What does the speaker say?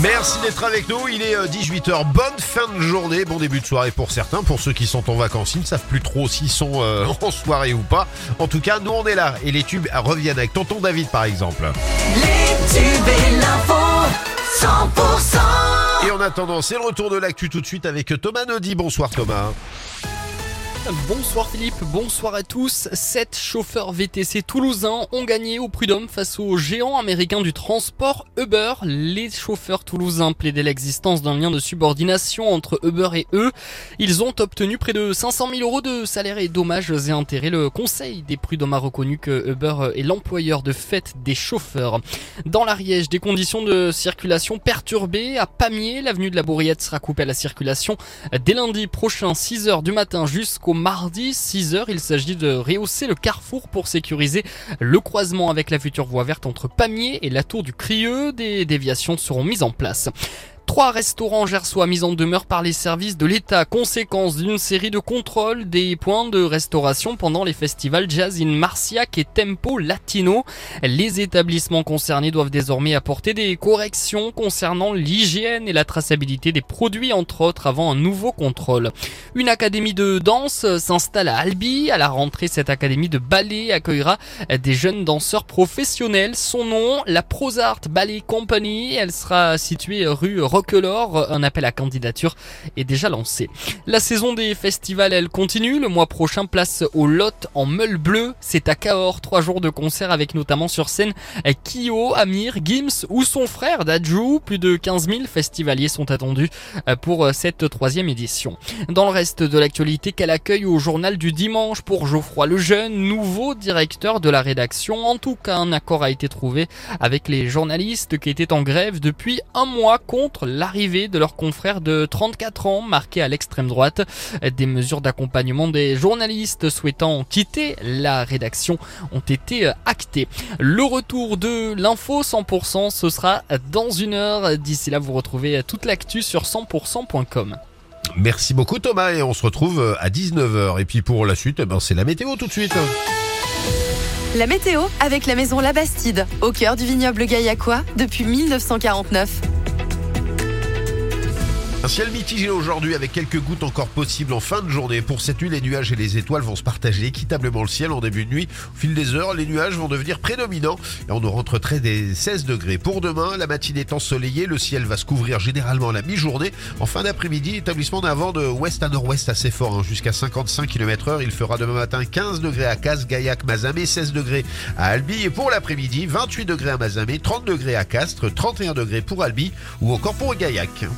Merci d'être avec nous. Il est 18h. Bonne fin de journée. Bon début de soirée pour certains. Pour ceux qui sont en vacances, ils ne savent plus trop s'ils sont euh, en soirée ou pas. En tout cas, nous on est là. Et les tubes reviennent avec Tonton David par exemple. Les tubes et l'info 100% Et en attendant, c'est le retour de l'actu tout de suite avec Thomas Naudy. Bonsoir Thomas. Bonsoir Philippe, bonsoir à tous. Sept chauffeurs VTC toulousains ont gagné au prud'homme face aux géants américains du transport Uber. Les chauffeurs toulousains plaidaient l'existence d'un lien de subordination entre Uber et eux. Ils ont obtenu près de 500 000 euros de salaire et dommages et intérêts. Le conseil des prud'hommes a reconnu que Uber est l'employeur de fait des chauffeurs. Dans l'Ariège, des conditions de circulation perturbées. À Pamiers, l'avenue de la Bourriette sera coupée à la circulation dès lundi prochain, 6 heures du matin jusqu'au mardi 6h. Il s'agit de rehausser le carrefour pour sécuriser le croisement avec la future voie verte entre Pamiers et la tour du Crieux. Des déviations seront mises en place. Trois restaurants gersois mis en demeure par les services de l'État, conséquence d'une série de contrôles des points de restauration pendant les festivals Jazz in Marciac et Tempo Latino. Les établissements concernés doivent désormais apporter des corrections concernant l'hygiène et la traçabilité des produits, entre autres, avant un nouveau contrôle. Une académie de danse s'installe à Albi. À la rentrée, cette académie de ballet accueillera des jeunes danseurs professionnels. Son nom, la Prosart Ballet Company. Elle sera située rue Roquelaure. Un appel à candidature est déjà lancé. La saison des festivals, elle continue. Le mois prochain, place au Lot en meule bleu. C'est à Cahors. Trois jours de concert avec notamment sur scène Kyo, Amir, Gims ou son frère Dajou. Plus de 15 000 festivaliers sont attendus pour cette troisième édition. Dans le reste de l'actualité, quel accueil au journal du dimanche pour Geoffroy Lejeune, nouveau directeur de la rédaction. En tout cas, un accord a été trouvé avec les journalistes qui étaient en grève depuis un mois contre l'arrivée de leurs confrères de 34 ans marqués à l'extrême droite. Des mesures d'accompagnement des journalistes souhaitant quitter la rédaction ont été actées. Le retour de l'info 100%, ce sera dans une heure. D'ici là, vous retrouvez toute l'actu sur 100%.com. Merci beaucoup Thomas et on se retrouve à 19h. Et puis pour la suite, eh ben, c'est la météo tout de suite. La météo avec la maison La Bastide, au cœur du vignoble gaillacois depuis 1949. Un ciel mitigé aujourd'hui avec quelques gouttes encore possibles en fin de journée. Pour cette nuit, les nuages et les étoiles vont se partager équitablement le ciel en début de nuit. Au fil des heures, les nuages vont devenir prédominants et on aura entre des 16 degrés. Pour demain, la matinée est ensoleillée, le ciel va se couvrir généralement la mi-journée. En fin d'après-midi, établissement d'un vent de ouest à nord-ouest assez fort, hein, jusqu'à 55 km heure. Il fera demain matin 15 degrés à Casse, Gaillac, Mazamé, 16 degrés à Albi. Et pour l'après-midi, 28 degrés à Mazamé, 30 degrés à Castres, 31 degrés pour Albi ou encore pour Gaillac.